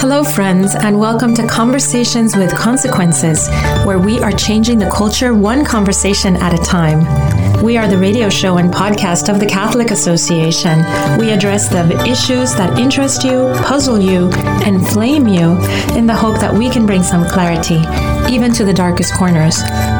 Hello, friends, and welcome to Conversations with Consequences, where we are changing the culture one conversation at a time. We are the radio show and podcast of the Catholic Association. We address the issues that interest you, puzzle you, and inflame you in the hope that we can bring some clarity, even to the darkest corners.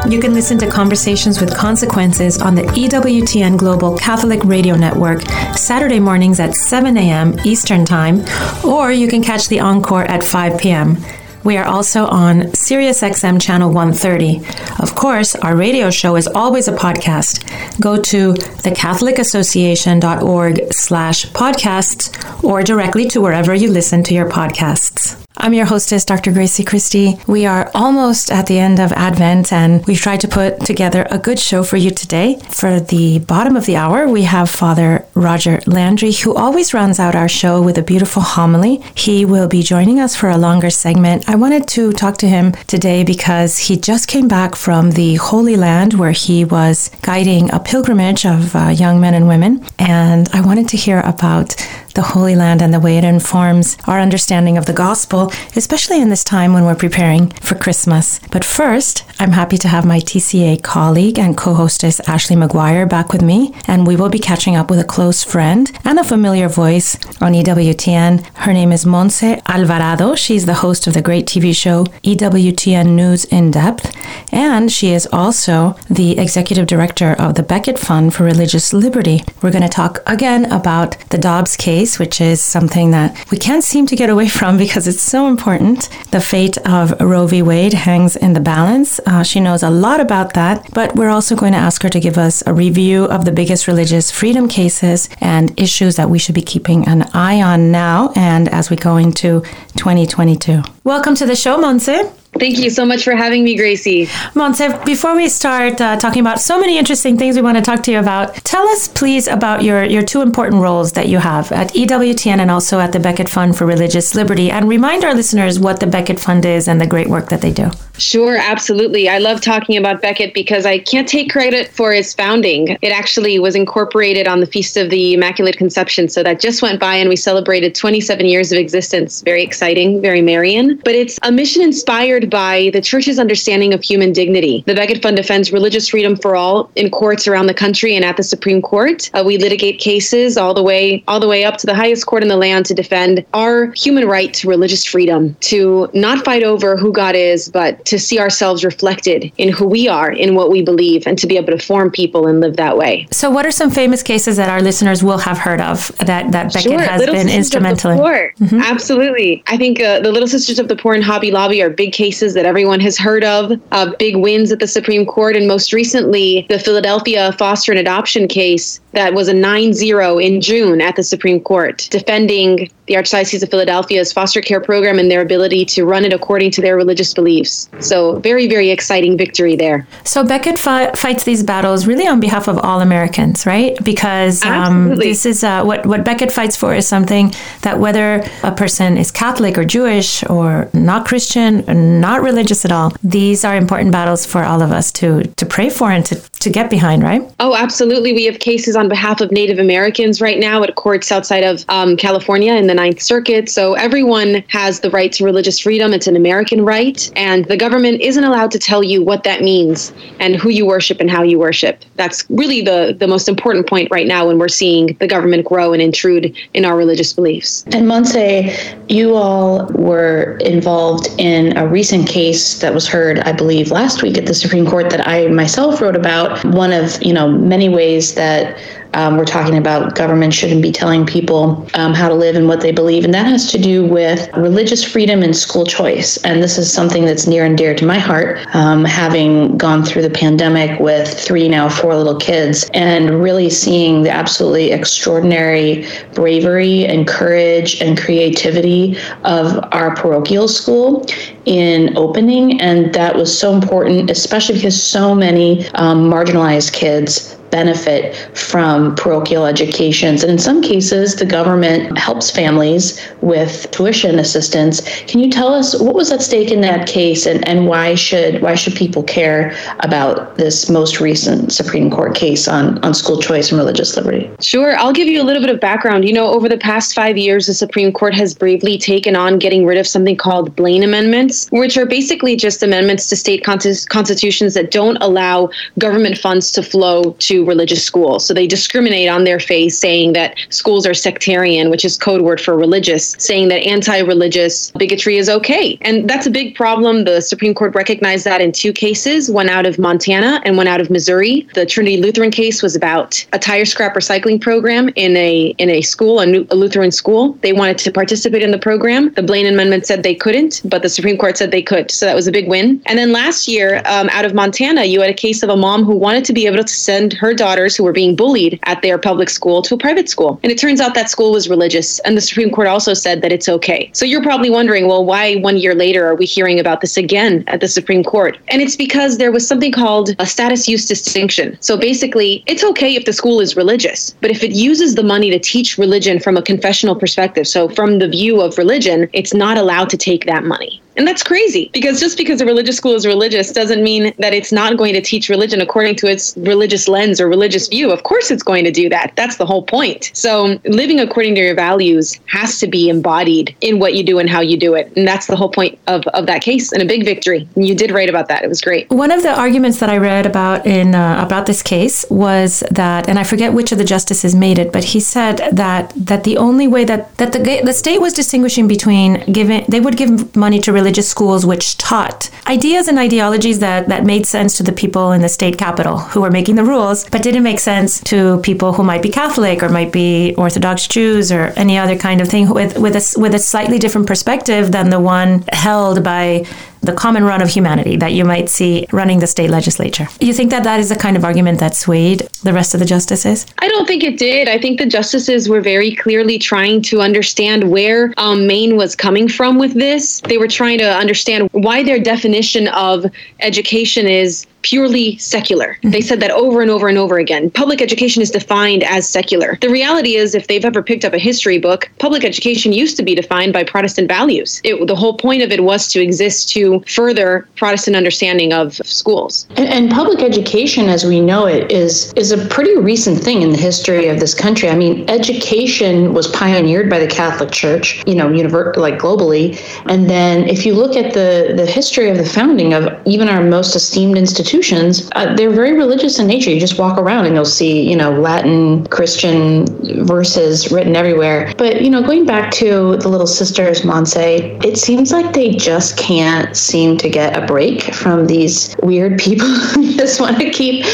You can listen to Conversations with Consequences on the EWTN Global Catholic Radio Network Saturday mornings at 7 a.m. Eastern Time, or you can catch the encore at 5 p.m. We are also on SiriusXM channel 130. Of course, our radio show is always a podcast. Go to thecatholicassociation.org slash podcasts or directly to wherever you listen to your podcasts. I'm your hostess, Dr. Grazie Christie. We are almost at the end of Advent, and we've tried to put together a good show for you today. For the bottom of the hour, we have Father Roger Landry, who always rounds out our show with a beautiful homily. He will be joining us for a longer segment. I wanted to talk to him today because he just came back from the Holy Land where he was guiding a pilgrimage of uh, young men and women. And I wanted to hear about the Holy Land and the way it informs our understanding of the gospel, especially in this time when we're preparing for Christmas. But first, I'm happy to have my TCA colleague and co hostess Ashley McGuire back with me, and we will be catching up with a close friend and a familiar voice on EWTN. Her name is Montse Alvarado. She's the host of the great TV show EWTN News in Depth, and she is also the executive director of the Becket Fund for Religious Liberty. We're going to talk again about the Dobbs case, which is something that we can't seem to get away from because it's so important. The fate of Roe v. Wade hangs in the balance. Uh, she knows a lot about that, but we're also going to ask her to give us a review of the biggest religious freedom cases and issues that we should be keeping an eye on now and as we go into 2022. Welcome to the show, Montse. Thank you so much for having me, Grazie. Montse, before we start uh, talking about so many interesting things we want to talk to you about, tell us please about your, your two important roles that you have at EWTN and also at the Becket Fund for Religious Liberty, and remind our listeners what the Becket Fund is and the great work that they do. Sure, absolutely. I love talking about Becket because I can't take credit for its founding. It actually was incorporated on the Feast of the Immaculate Conception, so that just went by and we celebrated 27 years of existence. Very exciting, very Marian. But it's a mission inspired by the church's understanding of human dignity. The Becket Fund defends religious freedom for all in courts around the country and at the Supreme Court. Uh, we litigate cases all the way all the way up to the highest court in the land to defend our human right to religious freedom, to not fight over who God is, but to see ourselves reflected in who we are, in what we believe, and to be able to form people and live that way. So, what are some famous cases that our listeners will have heard of that that Becket sure. has Little been Sisters instrumental in? Mm-hmm. Absolutely. I think uh, the Little Sisters of the Poor and Hobby Lobby are big cases that everyone has heard of, uh, big wins at the Supreme Court, and most recently, the Philadelphia foster and adoption case that was a 9 0 in June at the Supreme Court, defending the Archdiocese of Philadelphia's foster care program and their ability to run it according to their religious beliefs. So, very, very exciting victory there. So, Becket fi- fights these battles really on behalf of all Americans, right? Because um, this is uh, what, what Becket fights for is something that whether a person is Catholic or Jewish or not Christian, or not religious at all, these are important battles for all of us to, to pray for and to, to get behind, right? Oh, absolutely. We have cases on behalf of Native Americans right now at courts outside of um, California in the Ninth Circuit. So everyone has the right to religious freedom. It's an American right. And the government isn't allowed to tell you what that means and who you worship and how you worship. That's really the, the most important point right now when we're seeing the government grow and intrude in our religious beliefs. And Montse, you all were involved in a recent case that was heard, I believe, last week at the Supreme Court that I myself wrote about. One of, you know, many ways that um, we're talking about government shouldn't be telling people um, how to live and what they believe. And that has to do with religious freedom and school choice. And this is something that's near and dear to my heart, um, having gone through the pandemic with three, now four little kids, and really seeing the absolutely extraordinary bravery and courage and creativity of our parochial school in opening. And that was so important, especially because so many um, marginalized kids benefit from parochial educations. And in some cases, the government helps families with tuition assistance. Can you tell us what was at stake in that case and, and why should why should people care about this most recent Supreme Court case on, on school choice and religious liberty? Sure. I'll give you a little bit of background. You know, over the past five years, the Supreme Court has bravely taken on getting rid of something called Blaine Amendments, which are basically just amendments to state constitutions that don't allow government funds to flow to religious schools. So they discriminate on their face, saying that schools are sectarian, which is code word for religious, saying that anti religious bigotry is okay. And that's a big problem. The Supreme Court recognized that in two cases one out of Montana and one out of Missouri. The Trinity Lutheran case was about a tire scrap recycling program in a in a school, a, a Lutheran school. They wanted to participate in the program. The Blaine Amendment said they couldn't, but the Supreme Court said they could. So that was a big win. And then last year, um, out of Montana, you had a case of a mom who wanted to be able to send her daughters who were being bullied at their public school to a private school. And it turns out that school was religious. And the Supreme Court also said that it's okay. So you're probably wondering, well, why one year later are we hearing about this again at the Supreme Court? And it's because there was something called a status use distinction. So basically, it's okay if the school is religious, but if it uses the money to teach religion from a confessional perspective, so from the view of religion, it's not allowed to take that money. And that's crazy because just because a religious school is religious doesn't mean that it's not going to teach religion according to its religious lens or religious view. Of course, it's going to do that. That's the whole point. So, living according to your values has to be embodied in what you do and how you do it. And that's the whole point of, of that case and a big victory. And you did write about that. It was great. One of the arguments that I read about in uh, about this case was that, and I forget which of the justices made it, but he said that that the only way that, that the, the state was distinguishing between giving, they would give money to religious schools which taught ideas and ideologies that, that made sense to the people in the state capital who were making the rules, but didn't make sense to people who might be Catholic or might be Orthodox Jews or any other kind of thing with, with, a, with a slightly different perspective than the one held by the common run of humanity that you might see running the state legislature. You think that that is the kind of argument that swayed the rest of the justices? I don't think it did. I think the justices were very clearly trying to understand where um, Maine was coming from with this. They were trying to understand why their definition of education is purely secular. Mm-hmm. They said that over and over and over again. Public education is defined as secular. The reality is, if they've ever picked up a history book, public education used to be defined by Protestant values. It, the whole point of it was to exist to further Protestant understanding of schools. And, and public education, as we know it, is is a pretty recent thing in the history of this country. I mean, education was pioneered by the Catholic Church, you know, univer- like globally. And then, if you look at the the history of the founding of even our most esteemed institutions institutions, uh, they're very religious in nature. You just walk around and you'll see, you know, Latin, Christian verses written everywhere. But, you know, going back to the Little Sisters, Montse, it seems like they just can't seem to get a break from these weird people who just want to keep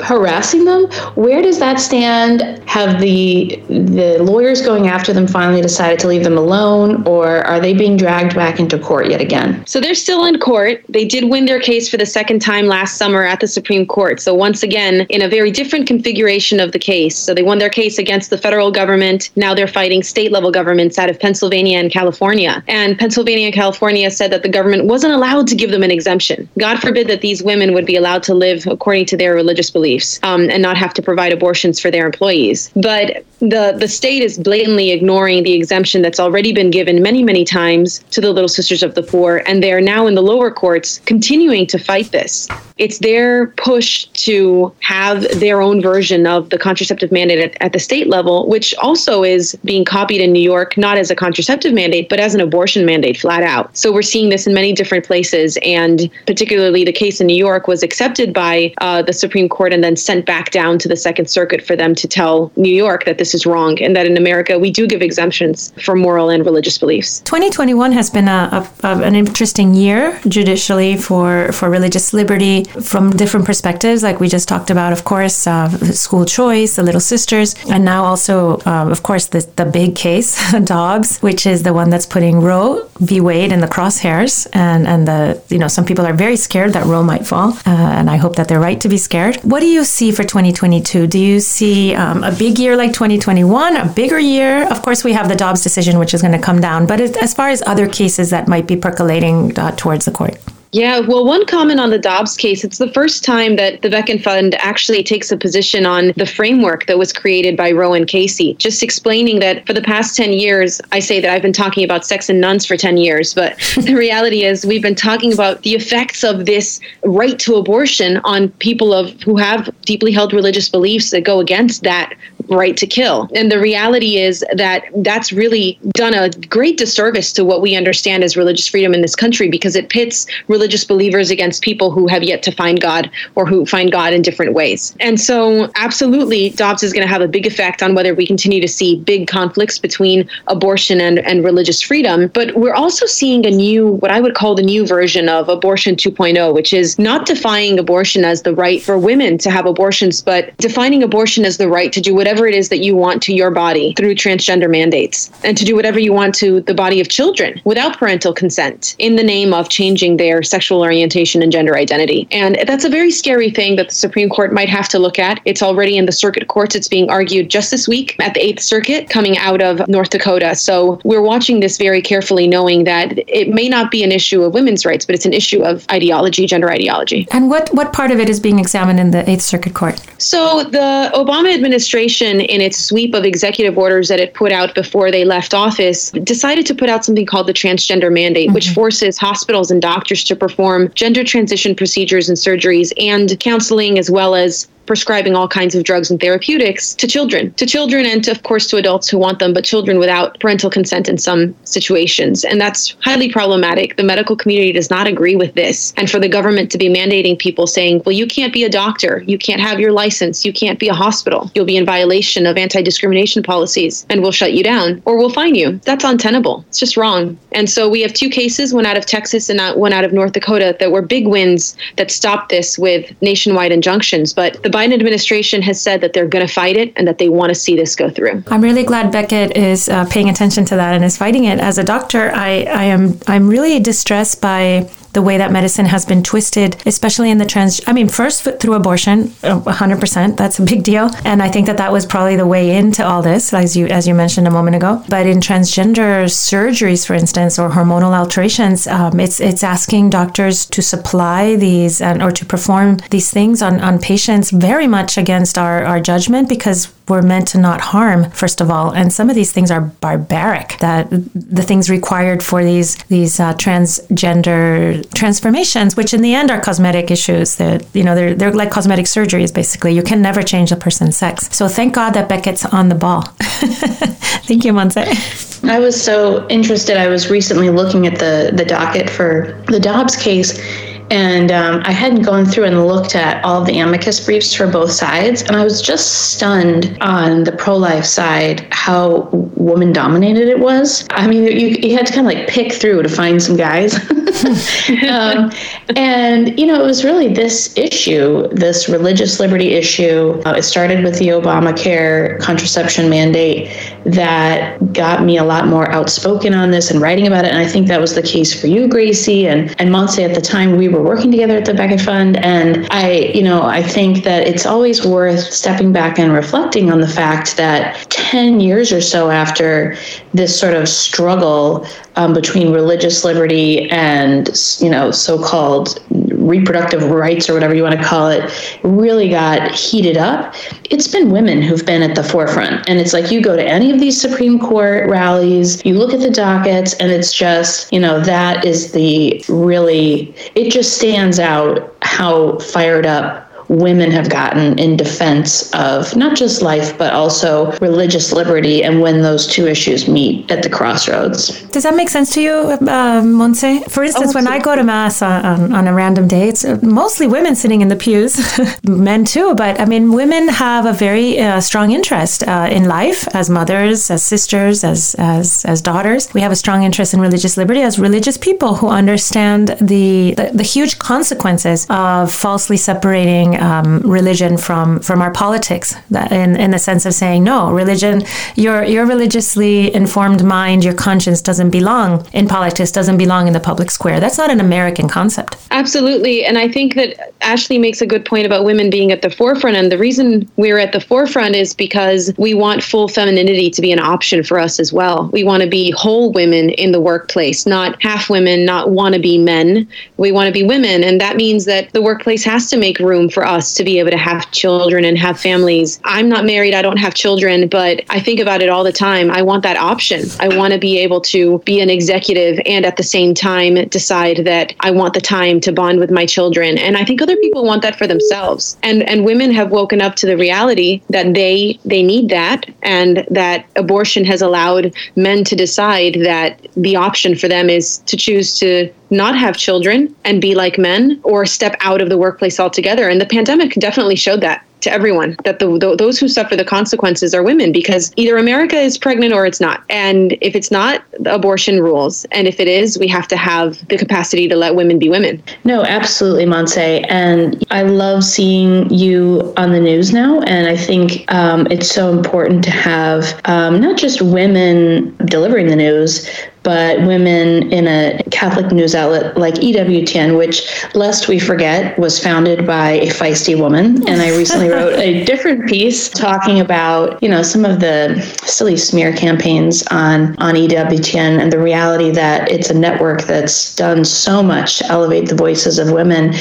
harassing them. Where does that stand? Have the the lawyers going after them finally decided to leave them alone, or are they being dragged back into court yet again? So they're still in court. They did win their case for the second time last summer at the Supreme Court. So, once again, in a very different configuration of the case. So, they won their case against the federal government. Now they're fighting state level governments out of Pennsylvania and California. And Pennsylvania and California said that the government wasn't allowed to give them an exemption. God forbid that these women would be allowed to live according to their religious beliefs um, and not have to provide abortions for their employees. But the, the state is blatantly ignoring the exemption that's already been given many, many times to the Little Sisters of the Poor. And they're now in the lower courts continuing to fight this. It's their push to have their own version of the contraceptive mandate at, at, the state level, which also is being copied in New York, not as a contraceptive mandate, but as an abortion mandate flat out. So we're seeing this in many different places. And particularly the case in New York was accepted by uh, the Supreme Court and then sent back down to the Second Circuit for them to tell New York that this is wrong and that in America we do give exemptions for moral and religious beliefs. 2021 has been a, a, a an interesting year judicially for, for religious liberty from different perspectives, like we just talked about, of course, uh, school choice, the Little Sisters, and now also, uh, of course, the, the big case, Dobbs, which is the one that's putting Roe v. Wade in the crosshairs. And, and the, you know, some people are very scared that Roe might fall, uh, and I hope that they're right to be scared. What do you see for 2022? Do you see um, a big year like 2021, a bigger year? Of course, we have the Dobbs decision, which is going to come down, but as far as other cases that might be percolating uh, towards the court? Yeah, well, one comment on the Dobbs case it's the first time that the Becket Fund actually takes a position on the framework that was created by Roe and Casey, just explaining that for the past 10 years, I say that I've been talking about sex and nuns for 10 years, but the reality is we've been talking about the effects of this right to abortion on people of who have deeply held religious beliefs that go against that right to kill. And the reality is that that's really done a great disservice to what we understand as religious freedom in this country because it pits religious believers against people who have yet to find God or who find God in different ways. And so, absolutely, Dobbs is going to have a big effect on whether we continue to see big conflicts between abortion and, and religious freedom. But we're also seeing a new, what I would call the new version of abortion 2.0, which is not defining abortion as the right for women to have abortions, but defining abortion as the right to do whatever whatever it is that you want to your body through transgender mandates and to do whatever you want to the body of children without parental consent in the name of changing their sexual orientation and gender identity. And that's a very scary thing that the Supreme Court might have to look at. It's already in the circuit courts. It's being argued just this week at the Eighth Circuit coming out of North Dakota. So we're watching this very carefully, knowing that it may not be an issue of women's rights, but it's an issue of ideology, gender ideology. And what, what part of it is being examined in the Eighth Circuit Court? So the Obama administration in its sweep of executive orders that it put out before they left office, decided to put out something called the transgender mandate, mm-hmm. which forces hospitals and doctors to perform gender transition procedures and surgeries and counseling as well as prescribing all kinds of drugs and therapeutics to children, to children and to, of course to adults who want them, but children without parental consent in some situations. And that's highly problematic. The medical community does not agree with this. And for the government to be mandating people saying, well, you can't be a doctor, you can't have your license, you can't be a hospital, you'll be in violation of anti discrimination policies, and we'll shut you down or we'll fine you. That's untenable. It's just wrong. And so we have two cases, one out of Texas and uh, one out of North Dakota, that were big wins that stopped this with nationwide injunctions. But the Biden administration has said that they're going to fight it and that they want to see this go through. I'm really glad Becket is uh, paying attention to that and is fighting it. As a doctor, I, I am I'm really distressed by the way that medicine has been twisted, especially in the trans. I mean, first through abortion, 100%. That's a big deal, and I think that that was probably the way into all this, as you as you mentioned a moment ago. But in transgender surgeries, for instance, or hormonal alterations, um, it's it's asking doctors to supply these and or to perform these things on on patients very much against our our judgment because we're meant to not harm first of all. And some of these things are barbaric that the things required for these these uh, transgender transformations which in the end are cosmetic issues that you know they're, they're like cosmetic surgeries basically. You can never change a person's sex. So thank god that Becket's on the ball. Thank you Montse I was so interested. I was recently looking at the the docket for the Dobbs case, and um, I hadn't gone through and looked at all the amicus briefs for both sides. And I was just stunned on the pro life side how woman dominated it was. I mean, you, you had to kind of like pick through to find some guys. um, and, you know, it was really this issue, this religious liberty issue. Uh, it started with the Obamacare contraception mandate that got me a lot more outspoken on this and writing about it. And I think that was the case for you, Grazie, and, and Montse at the time. We were working together at the Becket Fund. And I, you know, I think that it's always worth stepping back and reflecting on the fact that 10 years or so after this sort of struggle um, between religious liberty and, you know, so called reproductive rights or whatever you want to call it really got heated up, it's been women who've been at the forefront. And it's like you go to any of these Supreme Court rallies, you look at the dockets, and it's just, you know, that is the really, it just stands out how fired up women have gotten in defense of not just life, but also religious liberty, and when those two issues meet at the crossroads. Does that make sense to you, uh, Montse? For instance, oh, when I go to Mass on, on, a random day, it's mostly women sitting in the pews, men too, but I mean, women have a very uh, strong interest uh, in life as mothers, as sisters, as, as, as daughters. We have a strong interest in religious liberty as religious people who understand the, the, the huge consequences of falsely separating um, religion from from our politics. In in the sense of saying no, religion, your your religiously informed mind, your conscience doesn't belong in politics, doesn't belong in the public square. That's not an American concept. Absolutely, and I think that Ashley makes a good point about women being at the forefront. And the reason we're at the forefront is because we want full femininity to be an option for us as well. We want to be whole women in the workplace, not half women, not wannabe men. We want to be women, and that means that the workplace has to make room for us to be able to have children and have families. I'm not married, I don't have children, but I think about it all the time. I want that option. I want to be able to be an executive and at the same time decide that I want the time to bond with my children. And I think other people want that for themselves. And and women have woken up to the reality that they they need that and that abortion has allowed men to decide that the option for them is to choose to not have children and be like men or step out of the workplace altogether. And the pandemic definitely showed that to everyone that the, the, those who suffer the consequences are women because either America is pregnant or it's not. And if it's not, abortion rules. And if it is, we have to have the capacity to let women be women. No, absolutely, Montse. And I love seeing you on the news now. And I think um, it's so important to have um, not just women delivering the news, but women in a Catholic news outlet like EWTN, which, lest we forget, was founded by a feisty woman. And I recently wrote a different piece talking about, you know, some of the silly smear campaigns on, on EWTN and the reality that it's a network that's done so much to elevate the voices of women.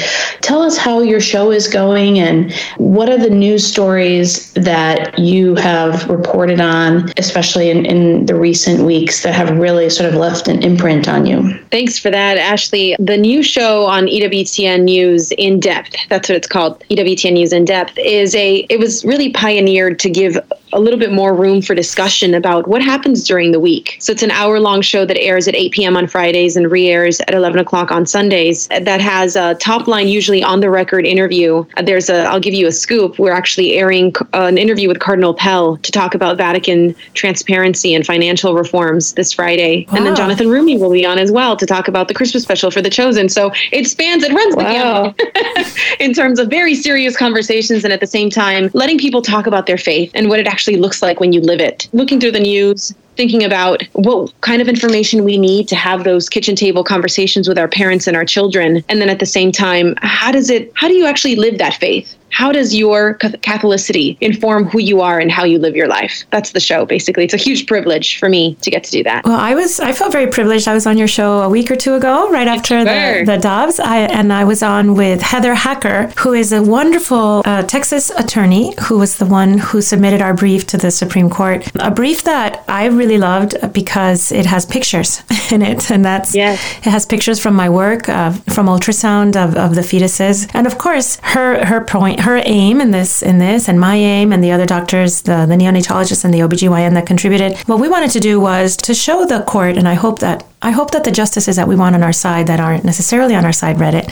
Tell us how your show is going and what are the news stories that you have reported on, especially in, in the recent weeks, that have really sort of of left an imprint on you. Thanks for that, Ashley. The new show on EWTN News In Depth, that's what it's called, EWTN News In Depth, is a, it was really pioneered to give a little bit more room for discussion about what happens during the week. So it's an hour long show that airs at 8 p.m. on Fridays and re airs at 11 o'clock on Sundays that has a top line, usually on the record interview. There's a, I'll give you a scoop. We're actually airing an interview with Cardinal Pell to talk about Vatican transparency and financial reforms this Friday. Wow. And then Jonathan Roumie will be on as well to talk about the Christmas special for the Chosen. So it spans, it runs wow. the gamut in terms of very serious conversations and at the same time letting people talk about their faith and what it actually actually looks like when you live it. Looking through the news, thinking about what kind of information we need to have those kitchen table conversations with our parents and our children and then at the same time how does it how do you actually live that faith how does your Catholicity inform who you are and how you live your life? That's the show, basically. It's a huge privilege for me to get to do that. Well, I was, I felt very privileged. I was on your show a week or two ago, right after the, the Dobbs, I, and I was on with Heather Hacker, who is a wonderful uh, Texas attorney who was the one who submitted our brief to the Supreme Court. A brief that I really loved because it has pictures in it, and that's yes. it has pictures from my work, uh, from ultrasound of, of the fetuses, and of course her her point her aim in this in this and my aim and the other doctors, the, the neonatologists and the OBGYN that contributed, what we wanted to do was to show the court, and I hope that I hope that the justices that we want on our side that aren't necessarily on our side read it,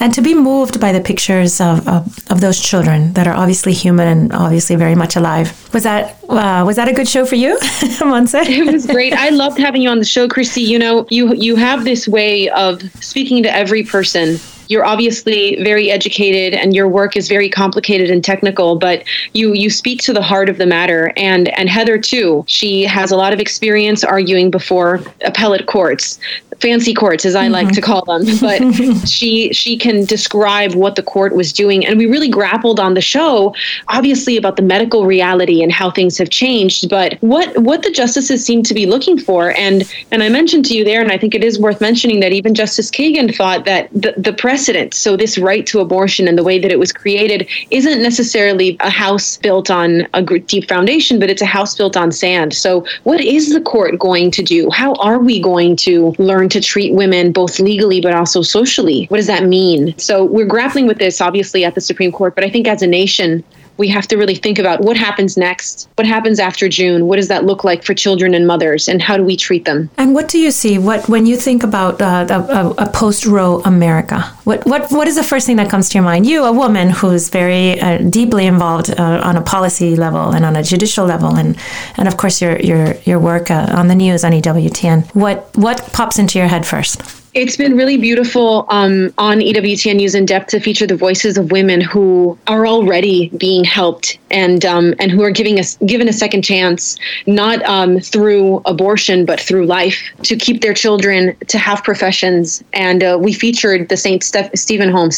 and to be moved by the pictures of, of, of those children that are obviously human and obviously very much alive. Was that uh, was that a good show for you, Montse? it was great. I loved having you on the show, Christie. You know, you you have this way of speaking to every person you're obviously very educated and your work is very complicated and technical, but you you speak to the heart of the matter. And and Heather too, she has a lot of experience arguing before appellate courts fancy courts as I mm-hmm. like to call them, but she she can describe what the court was doing and we really grappled on the show obviously about the medical reality and how things have changed, but what what the justices seem to be looking for and and I mentioned to you there and I think it is worth mentioning that even Justice Kagan thought that the, the precedent, so this right to abortion and the way that it was created isn't necessarily a house built on a deep foundation, but it's a house built on sand. So what is the court going to do? How are we going to learn to treat women both legally but also socially. What does that mean? So we're grappling with this obviously at the Supreme Court, but I think as a nation, we have to really think about what happens next. What happens after June? What does that look like for children and mothers, and how do we treat them? And what do you see? What when you think about uh, a, a post Roe America? What what what is the first thing that comes to your mind? You, a woman who's very uh, deeply involved uh, on a policy level and on a judicial level, and and of course your your your work uh, on the news on EWTN. What what pops into your head first? It's been really beautiful um, on EWTN News in Depth to feature the voices of women who are already being helped and um, and who are giving us given a second chance, not um, through abortion but through life, to keep their children to have professions. And uh, we featured the Saint Steph- Stephen Home,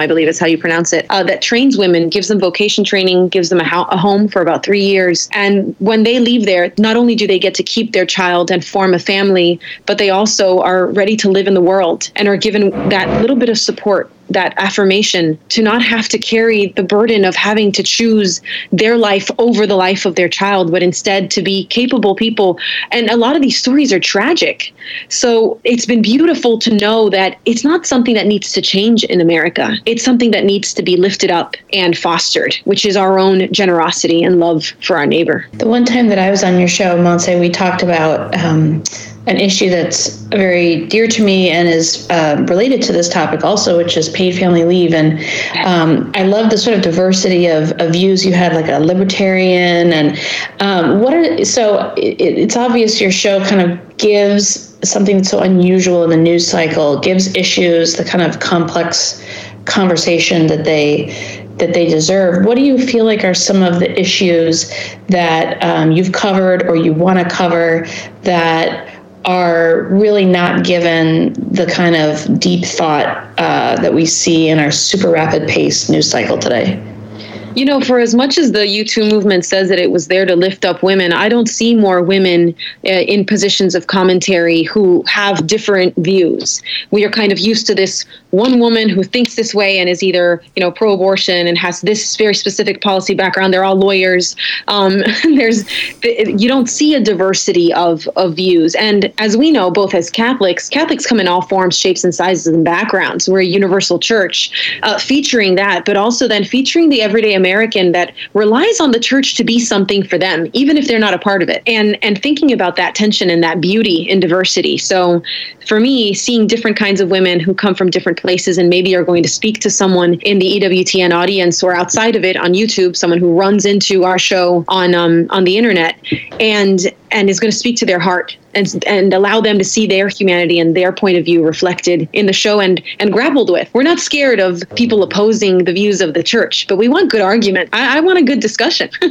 I believe is how you pronounce it, uh, that trains women, gives them vocation training, gives them a, ho- a home for about three years, and when they leave there, not only do they get to keep their child and form a family, but they also are ready to live in the world and are given that little bit of support that affirmation to not have to carry the burden of having to choose their life over the life of their child, but instead to be capable people. And a lot of these stories are tragic. So it's been beautiful to know that it's not something that needs to change in America. It's something that needs to be lifted up and fostered, which is our own generosity and love for our neighbor. The one time that I was on your show, Montse, we talked about um, an issue that's very dear to me and is uh, related to this topic also, which is paid family leave. And um, I love the sort of diversity of, of, views you had, like a libertarian. And um, what are so it, it's obvious your show kind of gives something so unusual in the news cycle, gives issues the kind of complex conversation that they that they deserve. What do you feel like are some of the issues that um, you've covered or you want to cover that are really not given the kind of deep thought uh, that we see in our super rapid pace news cycle today. You know, for as much as the U2 movement says that it was there to lift up women, I don't see more women uh, in positions of commentary who have different views. We are kind of used to this one woman who thinks this way and is either, you know, pro-abortion and has this very specific policy background. They're all lawyers. Um, there's, you don't see a diversity of of views. And as we know, both as Catholics, Catholics come in all forms, shapes, and sizes and backgrounds. We're a universal church, uh, featuring that, but also then featuring the everyday American that relies on the church to be something for them, even if they're not a part of it. And and thinking about that tension and that beauty in diversity. So for me, seeing different kinds of women who come from different places and maybe are going to speak to someone in the EWTN audience or outside of it on YouTube, someone who runs into our show on um, on the internet, and and is going to speak to their heart and, and allow them to see their humanity and their point of view reflected in the show and, and grappled with. We're not scared of people opposing the views of the church, but we want good argument. I, I want a good discussion.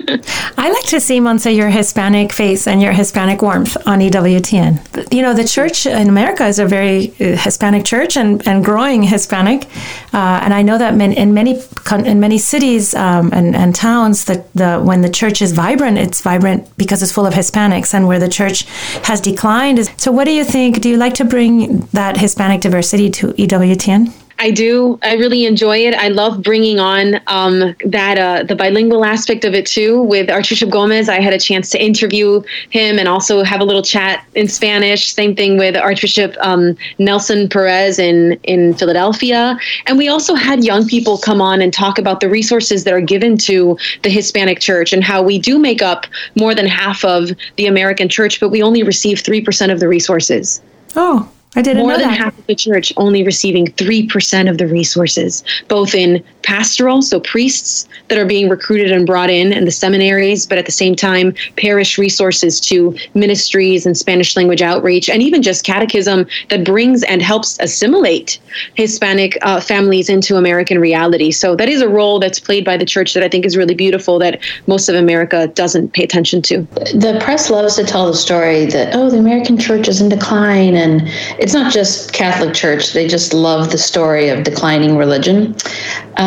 I like to see, Montse, your Hispanic face and your Hispanic warmth on EWTN. You know, the church in America is a very uh, Hispanic church and, and growing Hispanic. Uh, and I know that in many in many cities um, and, and towns, that the when the church is vibrant, it's vibrant because it's full of Hispanics, and where the church has declined. So, what do you think? Do you like to bring that Hispanic diversity to EWTN? I do. I really enjoy it. I love bringing on um, that uh, the bilingual aspect of it too. With Archbishop Gomez, I had a chance to interview him and also have a little chat in Spanish. Same thing with Archbishop um, Nelson Perez in in Philadelphia, and we also had young people come on and talk about the resources that are given to the Hispanic Church and how we do make up more than half of the American Church, but we only receive three percent of the resources. Oh, I didn't More than that. half of the church only receiving 3% of the resources, both in pastoral, so priests that are being recruited and brought in, and the seminaries, but at the same time, parish resources to ministries and Spanish language outreach, and even just catechism that brings and helps assimilate Hispanic uh, families into American reality. So that is a role that's played by the church that I think is really beautiful that most of America doesn't pay attention to. The press loves to tell the story that, oh, the American church is in decline and it's not just Catholic Church. They just love the story of declining religion.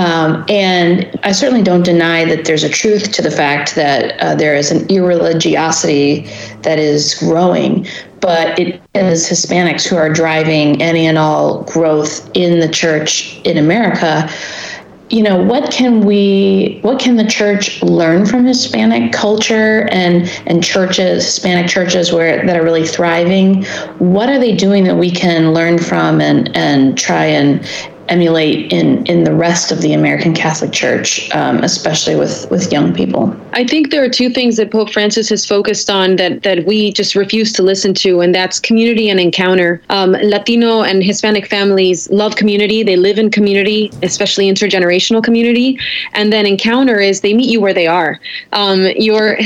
Um, and I certainly don't deny that there's a truth to the fact that uh, there is an irreligiosity that is growing. But it is Hispanics who are driving any and all growth in the church in America you know what can we what can the church learn from hispanic culture and and churches hispanic churches where that are really thriving what are they doing that we can learn from and and try and emulate in in the rest of the American Catholic Church, um, especially with with young people. I think there are two things that Pope Francis has focused on that that we just refuse to listen to, and that's community and encounter. Um, Latino and Hispanic families love community; they live in community, especially intergenerational community. And then encounter is they meet you where they are. Um, you're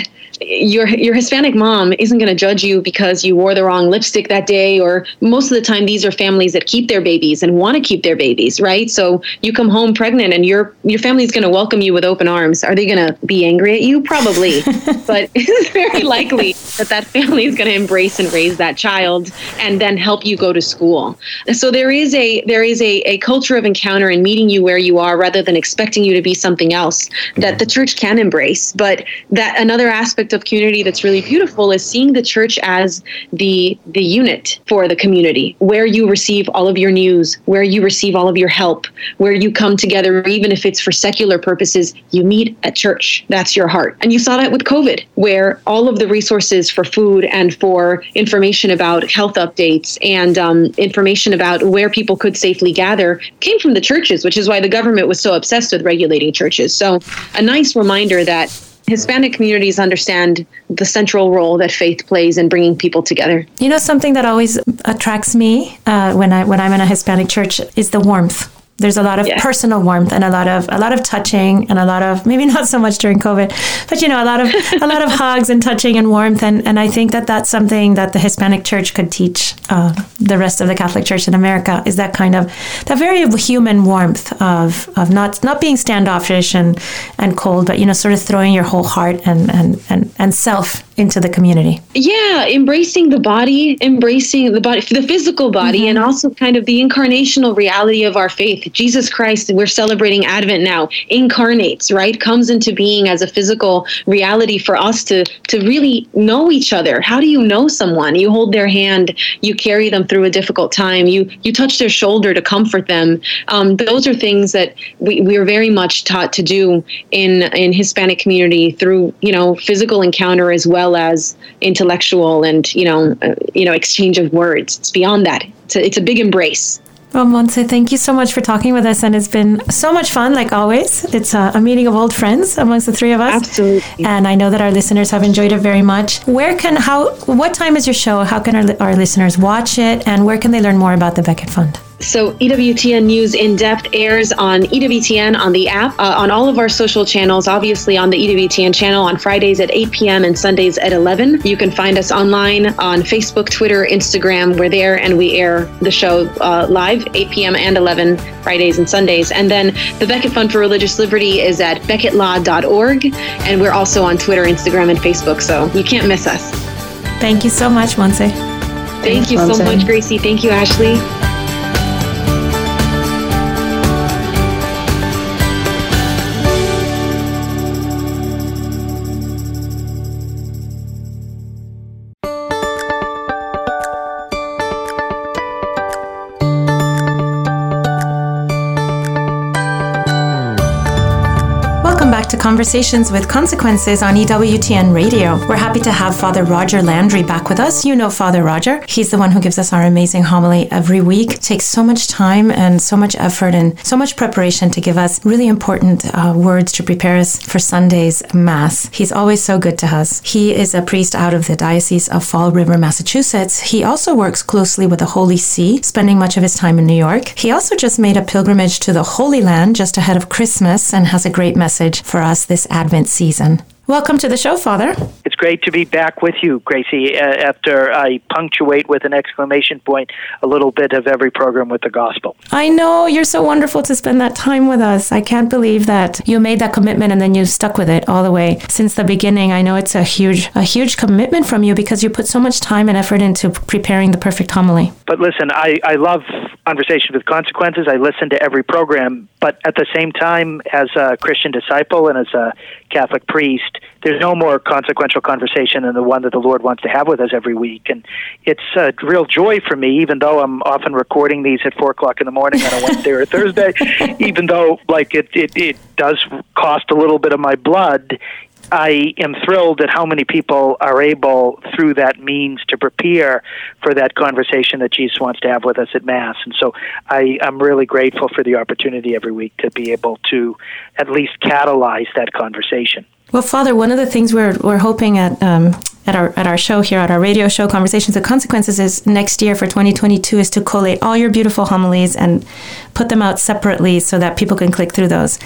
your your Hispanic mom isn't going to judge you because you wore the wrong lipstick that day, or most of the time these are families that keep their babies and want to keep their babies, right? So you come home pregnant, and your your family's going to welcome you with open arms. Are they going to be angry at you? Probably, but it's very likely that that family is going to embrace and raise that child, and then help you go to school. So there is a there is a, a culture of encounter and meeting you where you are, rather than expecting you to be something else that mm-hmm. the church can embrace. But that another aspect of community that's really beautiful is seeing the church as the the unit for the community, where you receive all of your news, where you receive all of your help, where you come together, even if it's for secular purposes, you meet at church. That's your heart. And you saw that with COVID, where all of the resources for food and for information about health updates and um, information about where people could safely gather came from the churches, which is why the government was so obsessed with regulating churches. So, a nice reminder that Hispanic communities understand the central role that faith plays in bringing people together. You know, something that always attracts me uh, when I when I'm in a Hispanic church is the warmth. There's a lot of personal warmth and a lot of a lot of touching and a lot of maybe not so much during COVID, but you know a lot of a lot of hugs and touching and warmth. And and I think that that's something that the Hispanic Church could teach uh, the rest of the Catholic Church in America is that kind of that very human warmth of of not not being standoffish and and cold, but you know sort of throwing your whole heart and and and, and self into the community. Yeah, embracing the body, embracing the body, the physical body, mm-hmm. and also kind of the incarnational reality of our faith. Jesus Christ, we're celebrating Advent now, incarnates, right? Comes into being as a physical reality for us to to really know each other. How do you know someone? You hold their hand, you carry them through a difficult time, you you touch their shoulder to comfort them. Um, those are things that we, we are very much taught to do in in Hispanic community through you know physical encounter as well as intellectual and you know uh, you know exchange of words. It's beyond that. It's a, it's a big embrace. Well, Montse, thank you so much for talking with us, and it's been so much fun, like always. It's a, a, meeting of old friends amongst the three of us. Absolutely. And I know that our listeners have enjoyed it very much. Where can, how, what time is your show? How can our, our listeners watch it, and where can they learn more about the Becket Fund? So EWTN News in Depth airs on EWTN on the app, uh, on all of our social channels, obviously on the EWTN channel on Fridays at 8 p.m. and Sundays at 11. You can find us online on Facebook, Twitter, Instagram. We're there and we air the show uh, live 8 p.m. and 11 Fridays and Sundays. And then the Becket Fund for Religious Liberty is at becketlaw.org. And we're also on Twitter, Instagram, and Facebook. So you can't miss us. Thank you so much, Montse. Thank Thanks, you so much, Grazie. Thank you, Ashley. Conversations with Consequences on EWTN Radio. We're happy to have Father Roger Landry back with us. You know Father Roger. He's the one who gives us our amazing homily every week. Takes so much time and so much effort and so much preparation to give us really important uh, words to prepare us for Sunday's Mass. He's always so good to us. He is a priest out of the Diocese of Fall River, Massachusetts. He also works closely with the Holy See, spending much of his time in New York. He also just made a pilgrimage to the Holy Land just ahead of Christmas and has a great message for us this Advent season. Welcome to the show, Father. It's great to be back with you, Grazie, uh, after I punctuate with an exclamation point a little bit of every program with the gospel. I know. You're so wonderful to spend that time with us. I can't believe that you made that commitment and then you stuck with it all the way since the beginning. I know it's a huge, a huge commitment from you because you put so much time and effort into preparing the perfect homily. But listen, I, I love conversation with consequences. I listen to every program, but at the same time, as a Christian disciple and as a Catholic priest, there's no more consequential conversation than the one that the Lord wants to have with us every week. And it's a real joy for me, even though I'm often recording these at four o'clock in the morning on a Wednesday or Thursday, even though like it, it, it does cost a little bit of my blood. I am thrilled at how many people are able, through that means, to prepare for that conversation that Jesus wants to have with us at Mass. And so I, am really grateful for the opportunity every week to be able to at least catalyze that conversation. Well, Father, one of the things we're, we're hoping at um, at our at our show here at our radio show Conversations of Consequences is next year for 2022 is to collate all your beautiful homilies and put them out separately so that people can click through those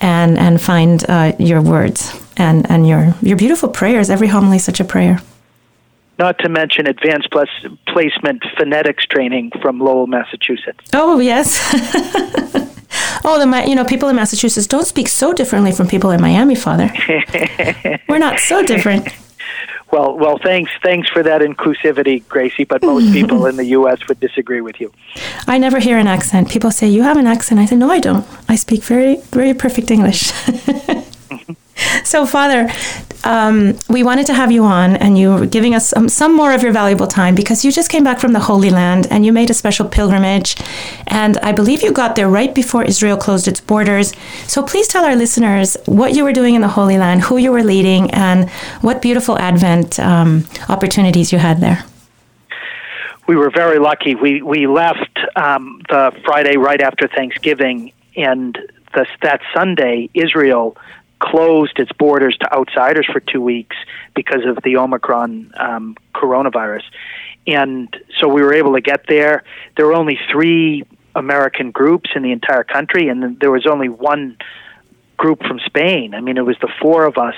and and find uh, your words and, and your, your beautiful prayers. Every homily is such a prayer. Not to mention advanced plus placement phonetics training from Lowell, Massachusetts. Oh, yes. oh, the you know people in Massachusetts don't speak so differently from people in Miami, Father. We're not so different. Well, well, thanks, thanks for that inclusivity, Grazie. But most people in the U.S. would disagree with you. I never hear an accent. People say you have an accent. I say no, I don't. I speak very, very perfect English. so, Father, um, we wanted to have you on, and you were giving us some, some more of your valuable time because you just came back from the Holy Land and you made a special pilgrimage. And I believe you got there right before Israel closed its borders. So, please tell our listeners what you were doing in the Holy Land, who you were leading, and what beautiful Advent um, opportunities you had there we were very lucky. We we left um, the Friday right after Thanksgiving, and the, that Sunday, Israel closed its borders to outsiders for two weeks because of the Omicron um, coronavirus. And so we were able to get there. There were only three American groups in the entire country, and there was only one group from Spain. I mean, it was the four of us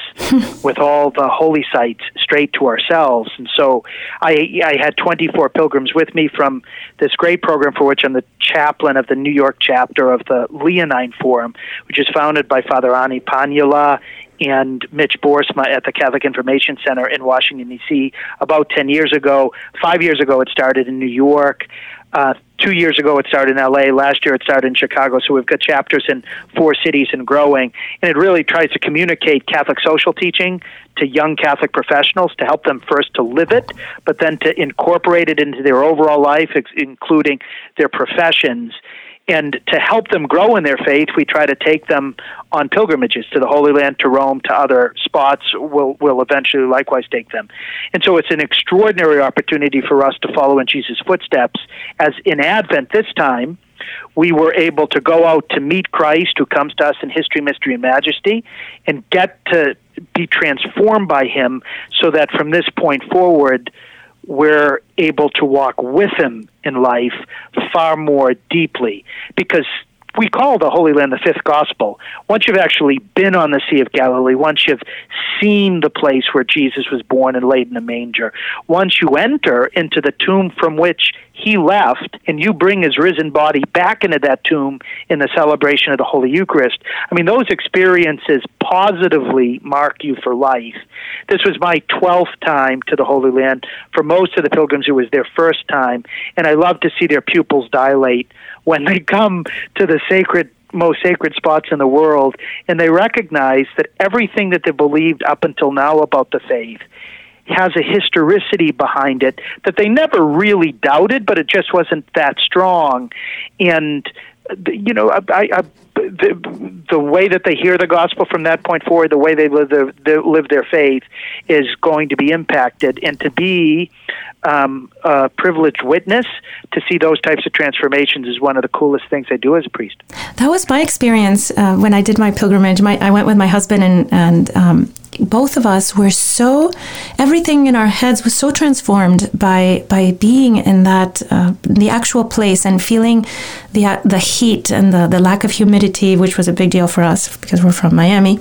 with all the holy sites straight to ourselves. And so I, I had 24 pilgrims with me from this great program for which I'm the chaplain of the New York chapter of the Leonine Forum, which is founded by Father Arne Panula and Mitch Boersma at the Catholic Information Center in Washington, D.C. about 10 years ago. Five years ago, it started in New York. Uh, two years ago, it started in LA. Last year, it started in Chicago. So we've got chapters in four cities and growing. And it really tries to communicate Catholic social teaching to young Catholic professionals to help them first to live it, but then to incorporate it into their overall life, including their professions. And to help them grow in their faith, we try to take them on pilgrimages to the Holy Land, to Rome, to other spots. We'll, we'll eventually likewise take them. And so it's an extraordinary opportunity for us to follow in Jesus' footsteps, as in Advent this time, we were able to go out to meet Christ, who comes to us in history, mystery, and majesty, and get to be transformed by him so that from this point forward, we're able to walk with him in life far more deeply because we call the Holy Land the fifth gospel. Once you've actually been on the Sea of Galilee, once you've seen the place where Jesus was born and laid in a manger, once you enter into the tomb from which he left and you bring his risen body back into that tomb in the celebration of the Holy Eucharist, I mean, those experiences positively mark you for life. This was my 12th time to the Holy Land. For most of the pilgrims, it was their first time, and I love to see their pupils dilate when they come to the sacred most sacred spots in the world and they recognize that everything that they believed up until now about the faith has a historicity behind it that they never really doubted, but it just wasn't that strong. And you know, I, I, the, the way that they hear the gospel from that point forward, the way they live their, they live their faith, is going to be impacted. And to be um, privileged witness to see those types of transformations is one of the coolest things I do as a priest. That was my experience uh, when I did my pilgrimage. My, I went with my husband and and um, both of us were so everything in our heads was so transformed by by being in that uh, the actual place and feeling the uh, the heat and the, the lack of humidity which was a big deal for us because we're from Miami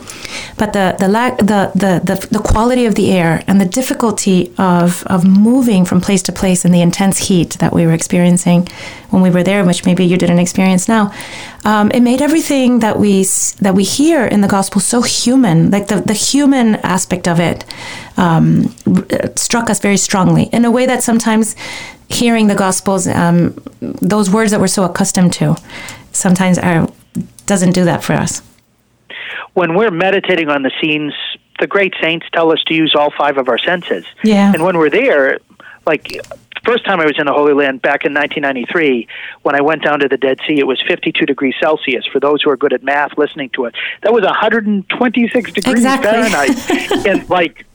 but the the lack the, the the the quality of the air and the difficulty of of moving from place to place in the intense heat that we were experiencing when we were there which maybe you didn't experience now um, it made everything that we that we hear in the gospel so human like the the human human aspect of it um, struck us very strongly in a way that sometimes hearing the Gospels, um, those words that we're so accustomed to, sometimes are, doesn't do that for us. When we're meditating on the scenes, the great saints tell us to use all five of our senses. Yeah. And when we're there, like first time I was in the Holy Land back in 1993, when I went down to the Dead Sea, it was 52 degrees Celsius. For those who are good at math, listening to it, that was 126 degrees exactly. Fahrenheit, and like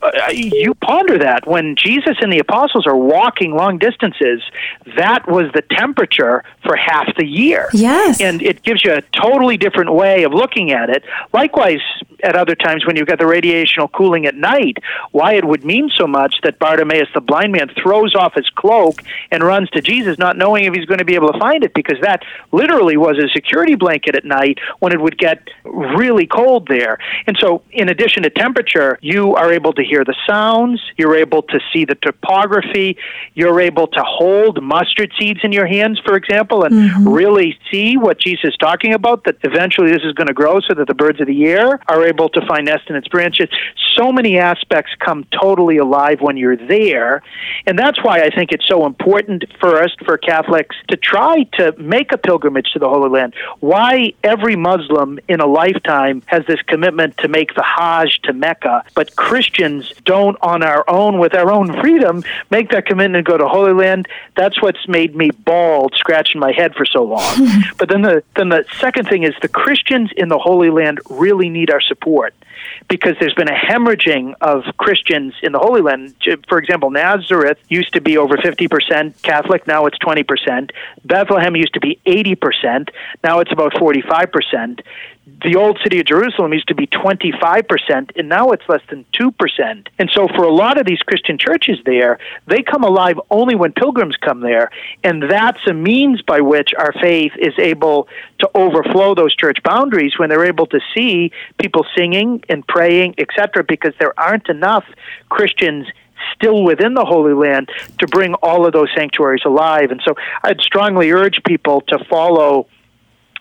Uh, you ponder that when Jesus and the apostles are walking long distances, that was the temperature for half the year. Yes. And it gives you a totally different way of looking at it. Likewise, at other times when you've got the radiational cooling at night, why it would mean so much that Bartimaeus, the blind man, throws off his cloak and runs to Jesus, not knowing if he's going to be able to find it, because that literally was a security blanket at night when it would get really cold there. And so, in addition to temperature, you are able to hear the sounds, you're able to see the topography, you're able to hold mustard seeds in your hands, for example, and mm-hmm. really see what Jesus is talking about, that eventually this is going to grow so that the birds of the air are able to find nest in its branches. So many aspects come totally alive when you're there. And that's why I think it's so important first for Catholics to try to make a pilgrimage to the Holy Land. Why every Muslim in a lifetime has this commitment to make the Hajj to Mecca, but Christians don't on our own with our own freedom make that commitment and go to Holy Land. That's what's made me bald scratching my head for so long. but then the then the second thing is the Christians in the Holy Land really need our support because there's been a hemorrhaging of Christians in the Holy Land. For example, Nazareth used to be over 50% Catholic, now it's 20%. Bethlehem used to be 80%, now it's about 45% the old city of Jerusalem used to be 25%, and now it's less than 2%. And so, for a lot of these Christian churches there, they come alive only when pilgrims come there. And that's a means by which our faith is able to overflow those church boundaries when they're able to see people singing and praying, etc., because there aren't enough Christians still within the Holy Land to bring all of those sanctuaries alive. And so I'd strongly urge people to follow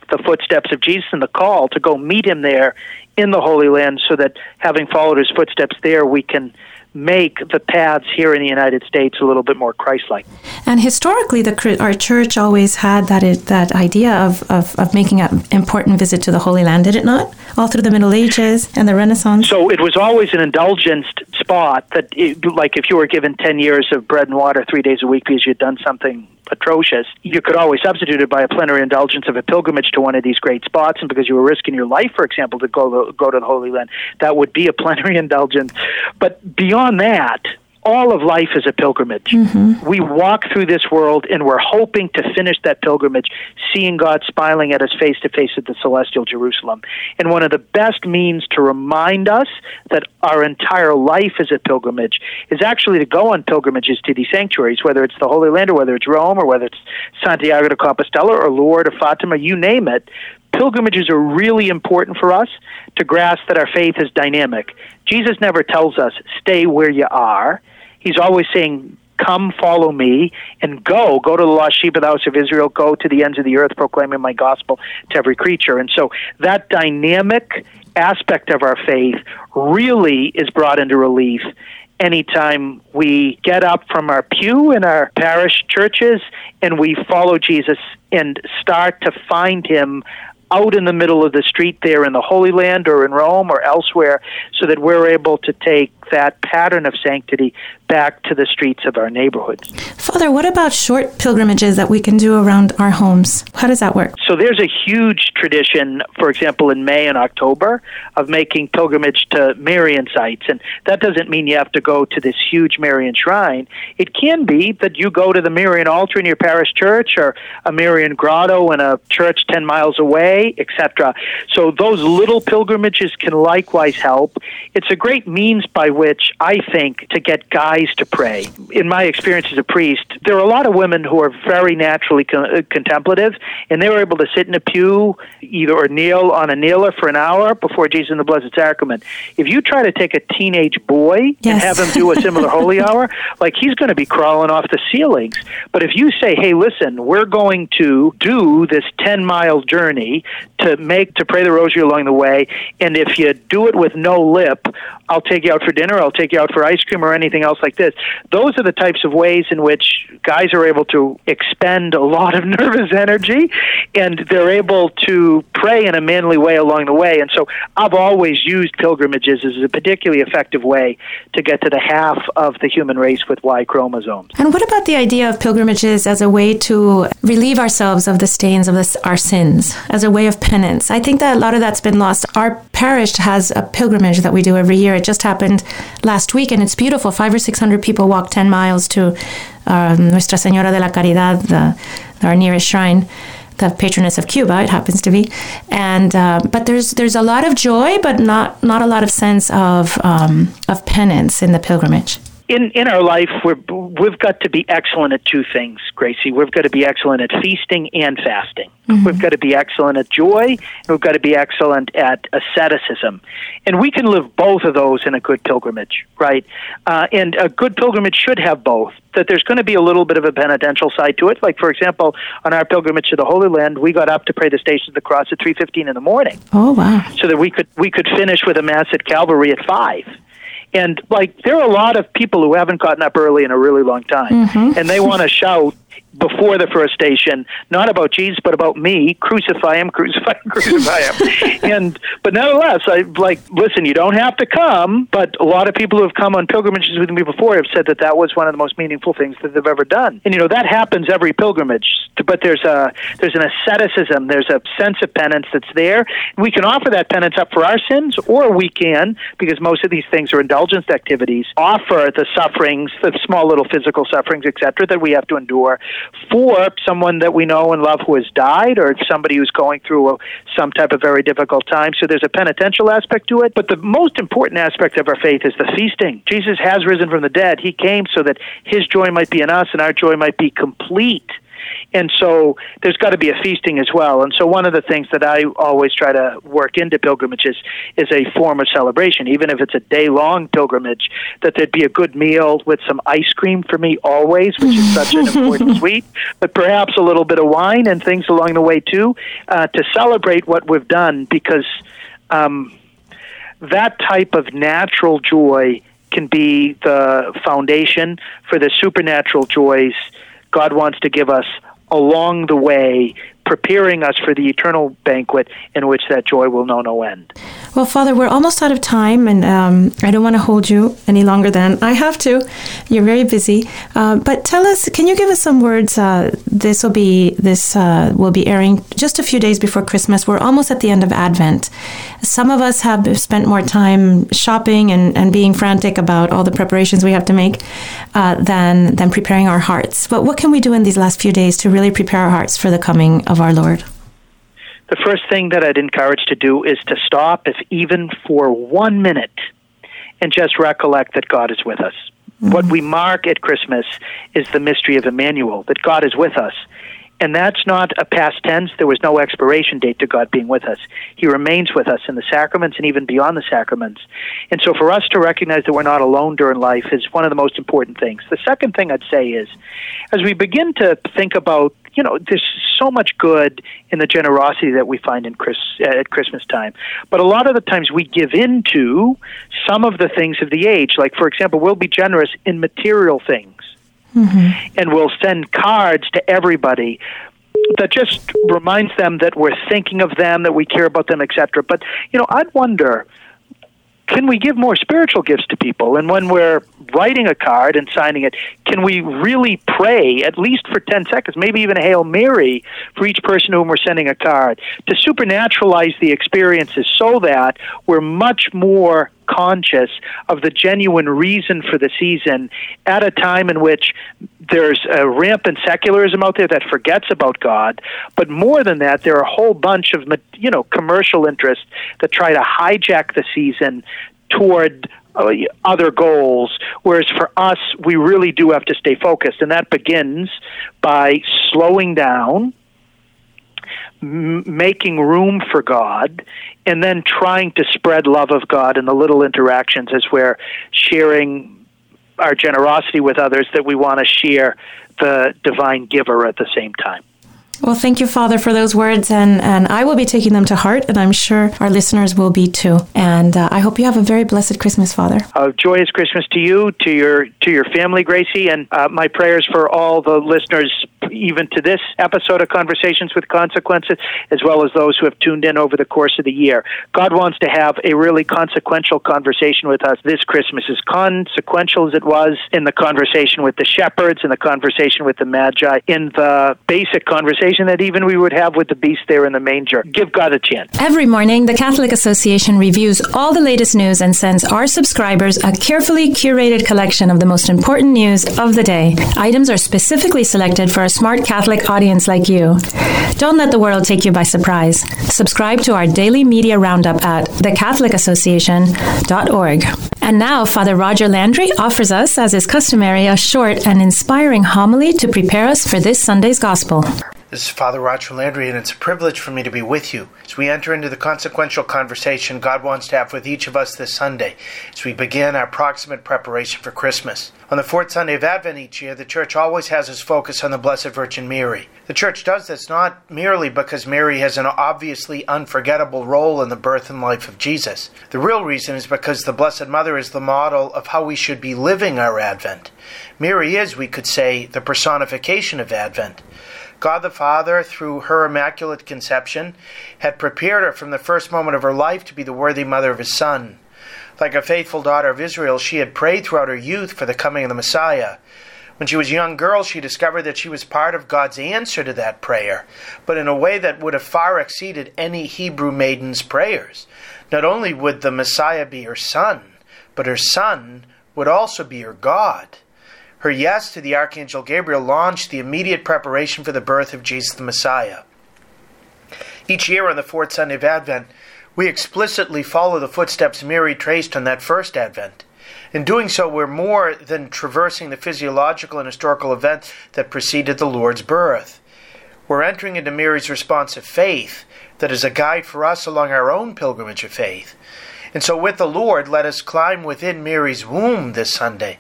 the footsteps of Jesus and the call to go meet him there in the Holy Land so that having followed his footsteps there, we can make the paths here in the United States a little bit more Christ-like. And historically, the our church always had that that idea of, of, of making an important visit to the Holy Land, did it not? All through the Middle Ages and the Renaissance. So it was always an indulgenced spot that, it, like, if you were given ten years of bread and water three days a week because you'd done something atrocious, you could always substitute it by a plenary indulgence of a pilgrimage to one of these great spots, and because you were risking your life, for example, to go to, go to the Holy Land, that would be a plenary indulgence. But beyond that, all of life is a pilgrimage. Mm-hmm. We walk through this world and we're hoping to finish that pilgrimage seeing God smiling at us face to face at the celestial Jerusalem. And one of the best means to remind us that our entire life is a pilgrimage is actually to go on pilgrimages to these sanctuaries, whether it's the Holy Land or whether it's Rome or whether it's Santiago de Compostela or Lourdes or Fatima, you name it pilgrimages are really important for us to grasp that our faith is dynamic. Jesus never tells us, stay where you are. He's always saying, come follow me and go go to the lost sheep of the house of israel go to the ends of the earth proclaiming my gospel to every creature. And so that dynamic aspect of our faith really is brought into relief anytime we get up from our pew in our parish churches and we follow jesus and start to find him out in the middle of the street there in the Holy Land or in Rome or elsewhere so that we're able to take that pattern of sanctity back to the streets of our neighborhoods. Father, what about short pilgrimages that we can do around our homes? How does that work? So there's a huge tradition, for example, in May and October, of making pilgrimage to Marian sites. And that doesn't mean you have to go to this huge Marian shrine. It can be that you go to the Marian altar in your parish church or a Marian grotto in a church 10 miles away, etc. So those little pilgrimages can likewise help. It's a great means by which I think to get guys to pray. In my experience as a priest, there are a lot of women who are very naturally con- uh, contemplative, and they were able to sit in a pew, either or kneel on a kneeler for an hour before Jesus in the Blessed Sacrament. If you try to take a teenage boy yes. and have him do a similar holy hour, like he's going to be crawling off the ceilings. But if you say, "Hey, listen, we're going to do this ten mile journey to make to pray the rosary along the way, and if you do it with no lip, I'll take you out for dinner, I'll take you out for ice cream or anything else like this. Those are the types of ways in which guys are able to expend a lot of nervous energy and they're able to pray in a manly way along the way. And so I've always used pilgrimages as a particularly effective way to get to the half of the human race with Y chromosomes. And what about the idea of pilgrimages as a way to relieve ourselves of the stains of this, our sins, as a way of penance? I think that a lot of that's been lost. Our parish has a pilgrimage that we do every year. It just happened last week, and it's beautiful. Five or six hundred people walk ten miles to um, Nuestra Señora de la Caridad, the, our nearest shrine the patroness of Cuba. It happens to be, and uh, but there's there's a lot of joy, but not not a lot of sense of um, of penance in the pilgrimage in in our life we're we've got to be excellent at two things Grazie we've got to be excellent at feasting and fasting mm-hmm. we've got to be excellent at joy and we've got to be excellent at asceticism. And we can live both of those in a good pilgrimage right? Uh, and a good pilgrimage should have both that there's going to be a little bit of a penitential side to it. Like for example on our pilgrimage to the holy land we got up to pray the stations of the cross at 3.15 in the morning. Oh wow. So that we could we could finish with a mass at calvary at 5 and like there are a lot of people who haven't gotten up early in a really long time, mm-hmm. and they want to shout before the first station, not about Jesus, but about me. Crucify him, crucify him, crucify him. and but nevertheless, I like listen. You don't have to come, but a lot of people who have come on pilgrimages with me before have said that that was one of the most meaningful things that they've ever done. And you know that happens every pilgrimage. But there's a there's an asceticism, there's a sense of penance that's there. We can offer that penance up for our sins, or we can, because most of these things are indulgence activities, offer the sufferings, the small little physical sufferings, etc., that we have to endure for someone that we know and love who has died or somebody who's going through a, some type of very difficult time. So there's a penitential aspect to it. But the most important aspect of our faith is the feasting. Jesus has risen from the dead. He came so that his joy might be in us and our joy might be complete. And so there's got to be a feasting as well. And so one of the things that I always try to work into pilgrimages is a form of celebration, even if it's a day long pilgrimage, that there'd be a good meal with some ice cream for me always, which is such an important sweet, but perhaps a little bit of wine and things along the way too, uh, to celebrate what we've done because um, that type of natural joy can be the foundation for the supernatural joys God wants to give us along the way preparing us for the eternal banquet in which that joy will know no end. Well, Father, we're almost out of time, and um, I don't want to hold you any longer than I have to. You're very busy, uh, but tell us, can you give us some words? Uh, this will be this uh, will be airing just a few days before Christmas. We're almost at the end of Advent. Some of us have spent more time shopping and, and being frantic about all the preparations we have to make uh, than than preparing our hearts. But what can we do in these last few days to really prepare our hearts for the coming of our Lord? The first thing that I'd encourage to do is to stop, if even for one minute, and just recollect that God is with us. Mm-hmm. What we mark at Christmas is the mystery of Emmanuel, that God is with us. And that's not a past tense. There was no expiration date to God being with us. He remains with us in the sacraments and even beyond the sacraments. And so for us to recognize that we're not alone during life is one of the most important things. The second thing I'd say is as we begin to think about you know, there's so much good in the generosity that we find in Chris, at Christmas time. But a lot of the times we give in to some of the things of the age. Like, for example, we'll be generous in material things mm-hmm. and we'll send cards to everybody that just reminds them that we're thinking of them, that we care about them, etc. But you know, I'd wonder can we give more spiritual gifts to people? And when we're writing a card and signing it, can we really pray at least for 10 seconds, maybe even a Hail Mary for each person whom we're sending a card? To supernaturalize the experiences so that we're much more conscious of the genuine reason for the season at a time in which there's a rampant secularism out there that forgets about God, but more than that, there are a whole bunch of you know commercial interests that try to hijack the season toward Uh, other goals. Whereas for us, we really do have to stay focused, and that begins by slowing down m- making room for God, and then trying to spread love of God in the little interactions as we're sharing our generosity with others that we want to share the divine giver at the same time. Well, thank you, Father, for those words, and, and I will be taking them to heart, and I'm sure our listeners will be too. And uh, I hope you have a very blessed Christmas, Father. A joyous Christmas to you, to your to your family, Grazie, and uh, my prayers for all the listeners, even to this episode of Conversations with Consequences, as well as those who have tuned in over the course of the year. God wants to have a really consequential conversation with us this Christmas, as consequential as it was in the conversation with the shepherds, in the conversation with the Magi, in the basic conversation conversation that even we would have with the beast there in the manger. Give God a chance. Every morning, the Catholic Association reviews all the latest news and sends our subscribers a carefully curated collection of the most important news of the day. Items are specifically selected for a smart Catholic audience like you. Don't let the world take you by surprise. Subscribe to our daily media roundup at thecatholicassociation.org. And now, Father Roger Landry offers us, as is customary, a short and inspiring homily to prepare us for this Sunday's Gospel. This is Father Roger Landry, and it's a privilege for me to be with you as we enter into the consequential conversation God wants to have with each of us this Sunday as we begin our proximate preparation for Christmas. On the fourth Sunday of Advent each year, the Church always has its focus on the Blessed Virgin Mary. The Church does this not merely because Mary has an obviously unforgettable role in the birth and life of Jesus. The real reason is because the Blessed Mother is the model of how we should be living our Advent. Mary is, we could say, the personification of Advent. God the Father, through her immaculate conception, had prepared her from the first moment of her life to be the worthy mother of his Son. Like a faithful daughter of Israel, she had prayed throughout her youth for the coming of the Messiah. When she was a young girl, she discovered that she was part of God's answer to that prayer, but in a way that would have far exceeded any Hebrew maiden's prayers. Not only would the Messiah be her son, but her son would also be her God. Her yes to the Archangel Gabriel launched the immediate preparation for the birth of Jesus the Messiah. Each year on the fourth Sunday of Advent, we explicitly follow the footsteps Mary traced on that first Advent. In doing so, we're more than traversing the physiological and historical events that preceded the Lord's birth. We're entering into Mary's response of faith that is a guide for us along our own pilgrimage of faith. And so, with the Lord, let us climb within Mary's womb this Sunday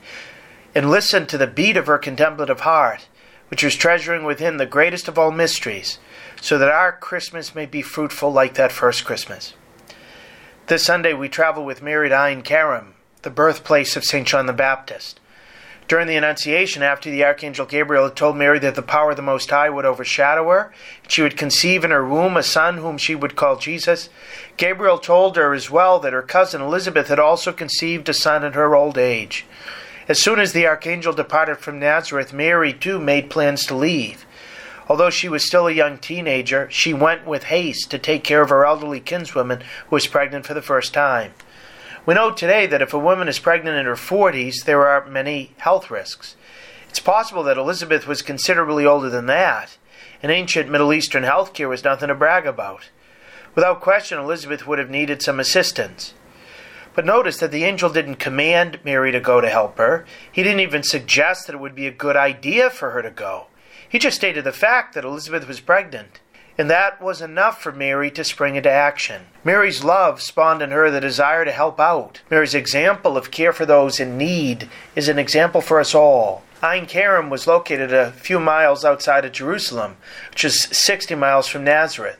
and listen to the beat of her contemplative heart, which is treasuring within the greatest of all mysteries, so that our Christmas may be fruitful like that first Christmas. This Sunday we travel with Mary to Ein Kerem, the birthplace of St. John the Baptist. During the Annunciation, after the Archangel Gabriel had told Mary that the power of the Most High would overshadow her, she would conceive in her womb a son whom she would call Jesus, Gabriel told her as well that her cousin Elizabeth had also conceived a son in her old age. As soon as the archangel departed from Nazareth, Mary too made plans to leave. Although she was still a young teenager, she went with haste to take care of her elderly kinswoman who was pregnant for the first time. We know today that if a woman is pregnant in her 40s, there are many health risks. It's possible that Elizabeth was considerably older than that. In ancient Middle Eastern healthcare was nothing to brag about. Without question, Elizabeth would have needed some assistance. But notice that the angel didn't command Mary to go to help her. He didn't even suggest that it would be a good idea for her to go. He just stated the fact that Elizabeth was pregnant. And that was enough for Mary to spring into action. Mary's love spawned in her the desire to help out. Mary's example of care for those in need is an example for us all. Ein Kerem was located a few miles outside of Jerusalem, which is 60 miles from Nazareth.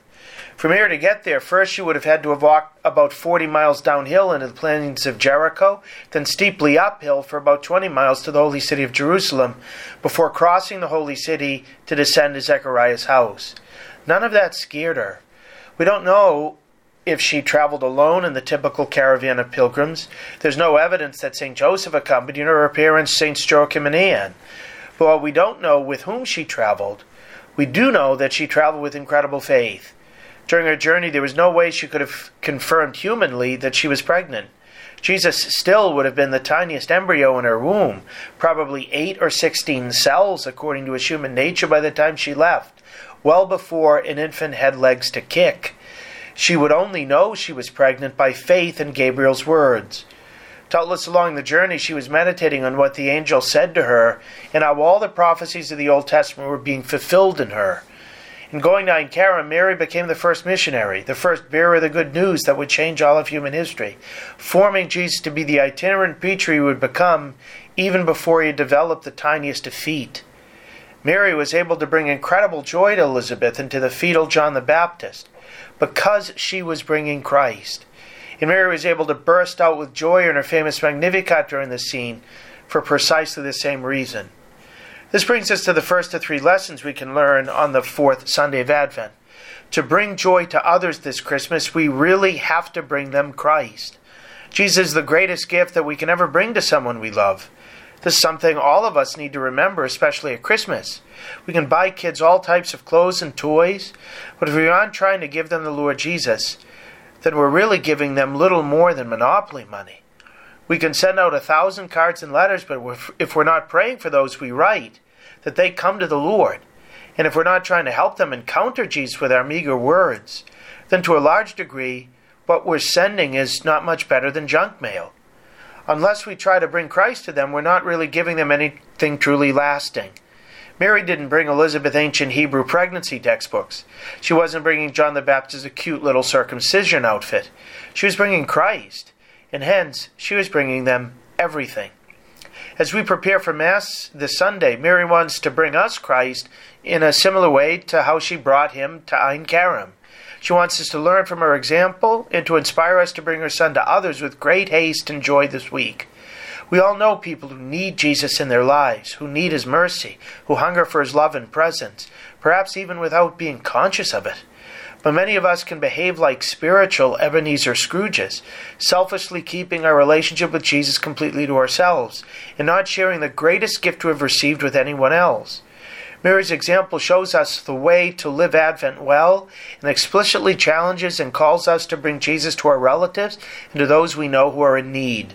From here to get there, first you would have had to have walked about 40 miles downhill into the plains of Jericho, then steeply uphill for about 20 miles to the holy city of Jerusalem, before crossing the holy city to descend to Zechariah's house. None of that scared her. We don't know if she traveled alone in the typical caravan of pilgrims. There's no evidence that St. Joseph accompanied her, her parents, Saints Joachim and Anne. But while we don't know with whom she traveled, we do know that she traveled with incredible faith. During her journey, there was no way she could have confirmed humanly that she was pregnant. Jesus still would have been the tiniest embryo in her womb, probably 8 or 16 cells according to his human nature by the time she left, well before an infant had legs to kick. She would only know she was pregnant by faith in Gabriel's words. Doubtless along the journey, she was meditating on what the angel said to her and how all the prophecies of the Old Testament were being fulfilled in her. In going to Kerem, Mary became the first missionary, the first bearer of the good news that would change all of human history, forming Jesus to be the itinerant preacher he would become even before he had developed the tiniest of feet. Mary was able to bring incredible joy to Elizabeth and to the fetal John the Baptist because she was bringing Christ. And Mary was able to burst out with joy in her famous Magnificat during the scene for precisely the same reason. This brings us to the first of three lessons we can learn on the fourth Sunday of Advent. To bring joy to others this Christmas, we really have to bring them Christ. Jesus is the greatest gift that we can ever bring to someone we love. This is something all of us need to remember, especially at Christmas. We can buy kids all types of clothes and toys, but if we aren't trying to give them the Lord Jesus, then we're really giving them little more than monopoly money. We can send out a thousand cards and letters, but if we're not praying for those we write, that they come to the Lord, and if we're not trying to help them encounter Jesus with our meager words, then to a large degree, what we're sending is not much better than junk mail unless we try to bring Christ to them, we're not really giving them anything truly lasting. Mary didn't bring Elizabeth ancient Hebrew pregnancy textbooks. She wasn't bringing John the Baptist a cute little circumcision outfit. She was bringing Christ, and hence she was bringing them everything. As we prepare for Mass this Sunday, Mary wants to bring us Christ in a similar way to how she brought him to Ein Kerem. She wants us to learn from her example and to inspire us to bring her son to others with great haste and joy this week. We all know people who need Jesus in their lives, who need his mercy, who hunger for his love and presence, perhaps even without being conscious of it. But many of us can behave like spiritual Ebenezer Scrooges, selfishly keeping our relationship with Jesus completely to ourselves, and not sharing the greatest gift we have received with anyone else. Mary's example shows us the way to live Advent well and explicitly challenges and calls us to bring Jesus to our relatives and to those we know who are in need.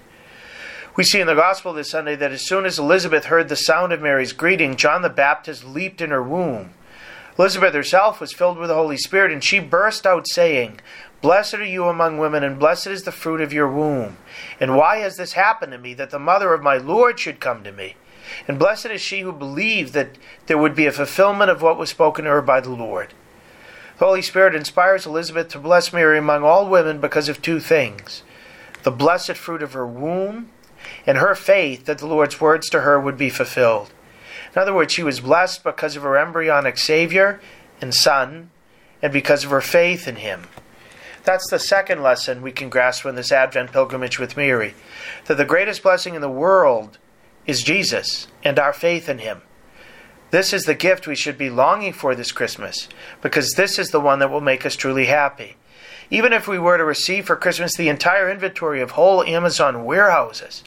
We see in the Gospel this Sunday that as soon as Elizabeth heard the sound of Mary's greeting, John the Baptist leaped in her womb. Elizabeth herself was filled with the Holy Spirit, and she burst out saying, Blessed are you among women, and blessed is the fruit of your womb. And why has this happened to me, that the mother of my Lord should come to me? And blessed is she who believed that there would be a fulfillment of what was spoken to her by the Lord. The Holy Spirit inspires Elizabeth to bless Mary among all women because of two things the blessed fruit of her womb and her faith that the Lord's words to her would be fulfilled. In other words, she was blessed because of her embryonic Savior and Son and because of her faith in Him. That's the second lesson we can grasp from this Advent pilgrimage with Mary that the greatest blessing in the world is Jesus and our faith in Him. This is the gift we should be longing for this Christmas, because this is the one that will make us truly happy. Even if we were to receive for Christmas the entire inventory of whole Amazon warehouses,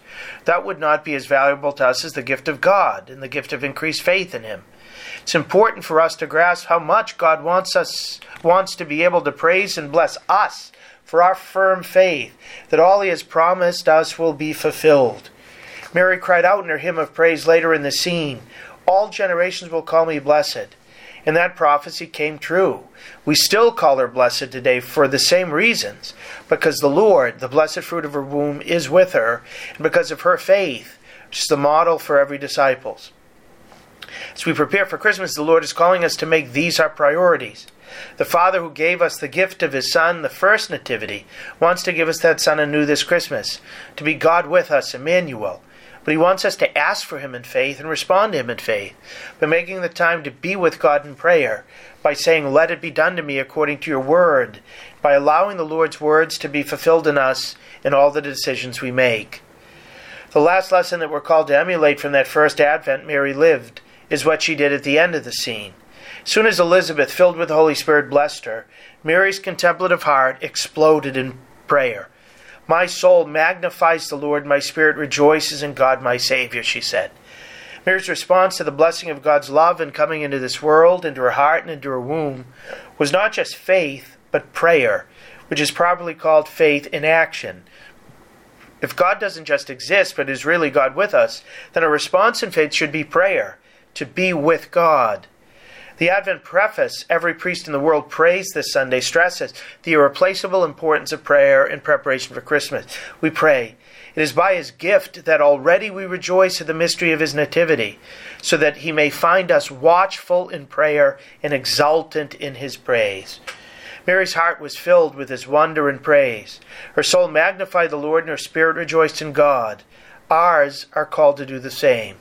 that would not be as valuable to us as the gift of God and the gift of increased faith in Him. It's important for us to grasp how much God wants us wants to be able to praise and bless us for our firm faith that all He has promised us will be fulfilled. Mary cried out in her hymn of praise later in the scene, All generations will call me blessed. And that prophecy came true. We still call her blessed today for the same reasons, because the Lord, the blessed fruit of her womb, is with her, and because of her faith, which is the model for every disciple's. As we prepare for Christmas, the Lord is calling us to make these our priorities. The Father who gave us the gift of His Son, the first nativity, wants to give us that Son anew this Christmas, to be God with us, Emmanuel, but he wants us to ask for him in faith and respond to him in faith by making the time to be with God in prayer, by saying, Let it be done to me according to your word, by allowing the Lord's words to be fulfilled in us in all the decisions we make. The last lesson that we're called to emulate from that first advent Mary lived is what she did at the end of the scene. Soon as Elizabeth, filled with the Holy Spirit, blessed her, Mary's contemplative heart exploded in prayer. My soul magnifies the Lord, my spirit rejoices in God my Savior, she said. Mary's response to the blessing of God's love in coming into this world, into her heart and into her womb, was not just faith, but prayer, which is properly called faith in action. If God doesn't just exist, but is really God with us, then a response in faith should be prayer, to be with God. The Advent preface, Every Priest in the World Prays this Sunday, stresses the irreplaceable importance of prayer in preparation for Christmas. We pray. It is by his gift that already we rejoice at the mystery of his nativity, so that he may find us watchful in prayer and exultant in his praise. Mary's heart was filled with his wonder and praise. Her soul magnified the Lord, and her spirit rejoiced in God. Ours are called to do the same.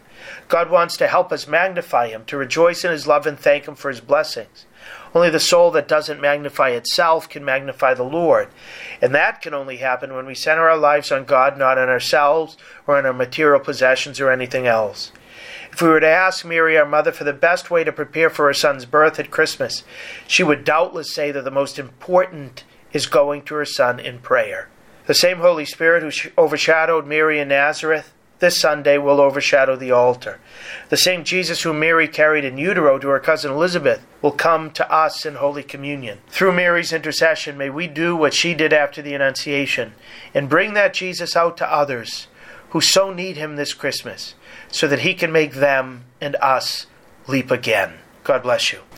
God wants to help us magnify Him, to rejoice in His love and thank Him for His blessings. Only the soul that doesn't magnify itself can magnify the Lord. And that can only happen when we center our lives on God, not on ourselves or on our material possessions or anything else. If we were to ask Mary, our mother, for the best way to prepare for her son's birth at Christmas, she would doubtless say that the most important is going to her son in prayer. The same Holy Spirit who overshadowed Mary in Nazareth this Sunday will overshadow the altar. The same Jesus whom Mary carried in utero to her cousin Elizabeth will come to us in Holy Communion. Through Mary's intercession, may we do what she did after the Annunciation and bring that Jesus out to others who so need him this Christmas so that he can make them and us leap again. God bless you.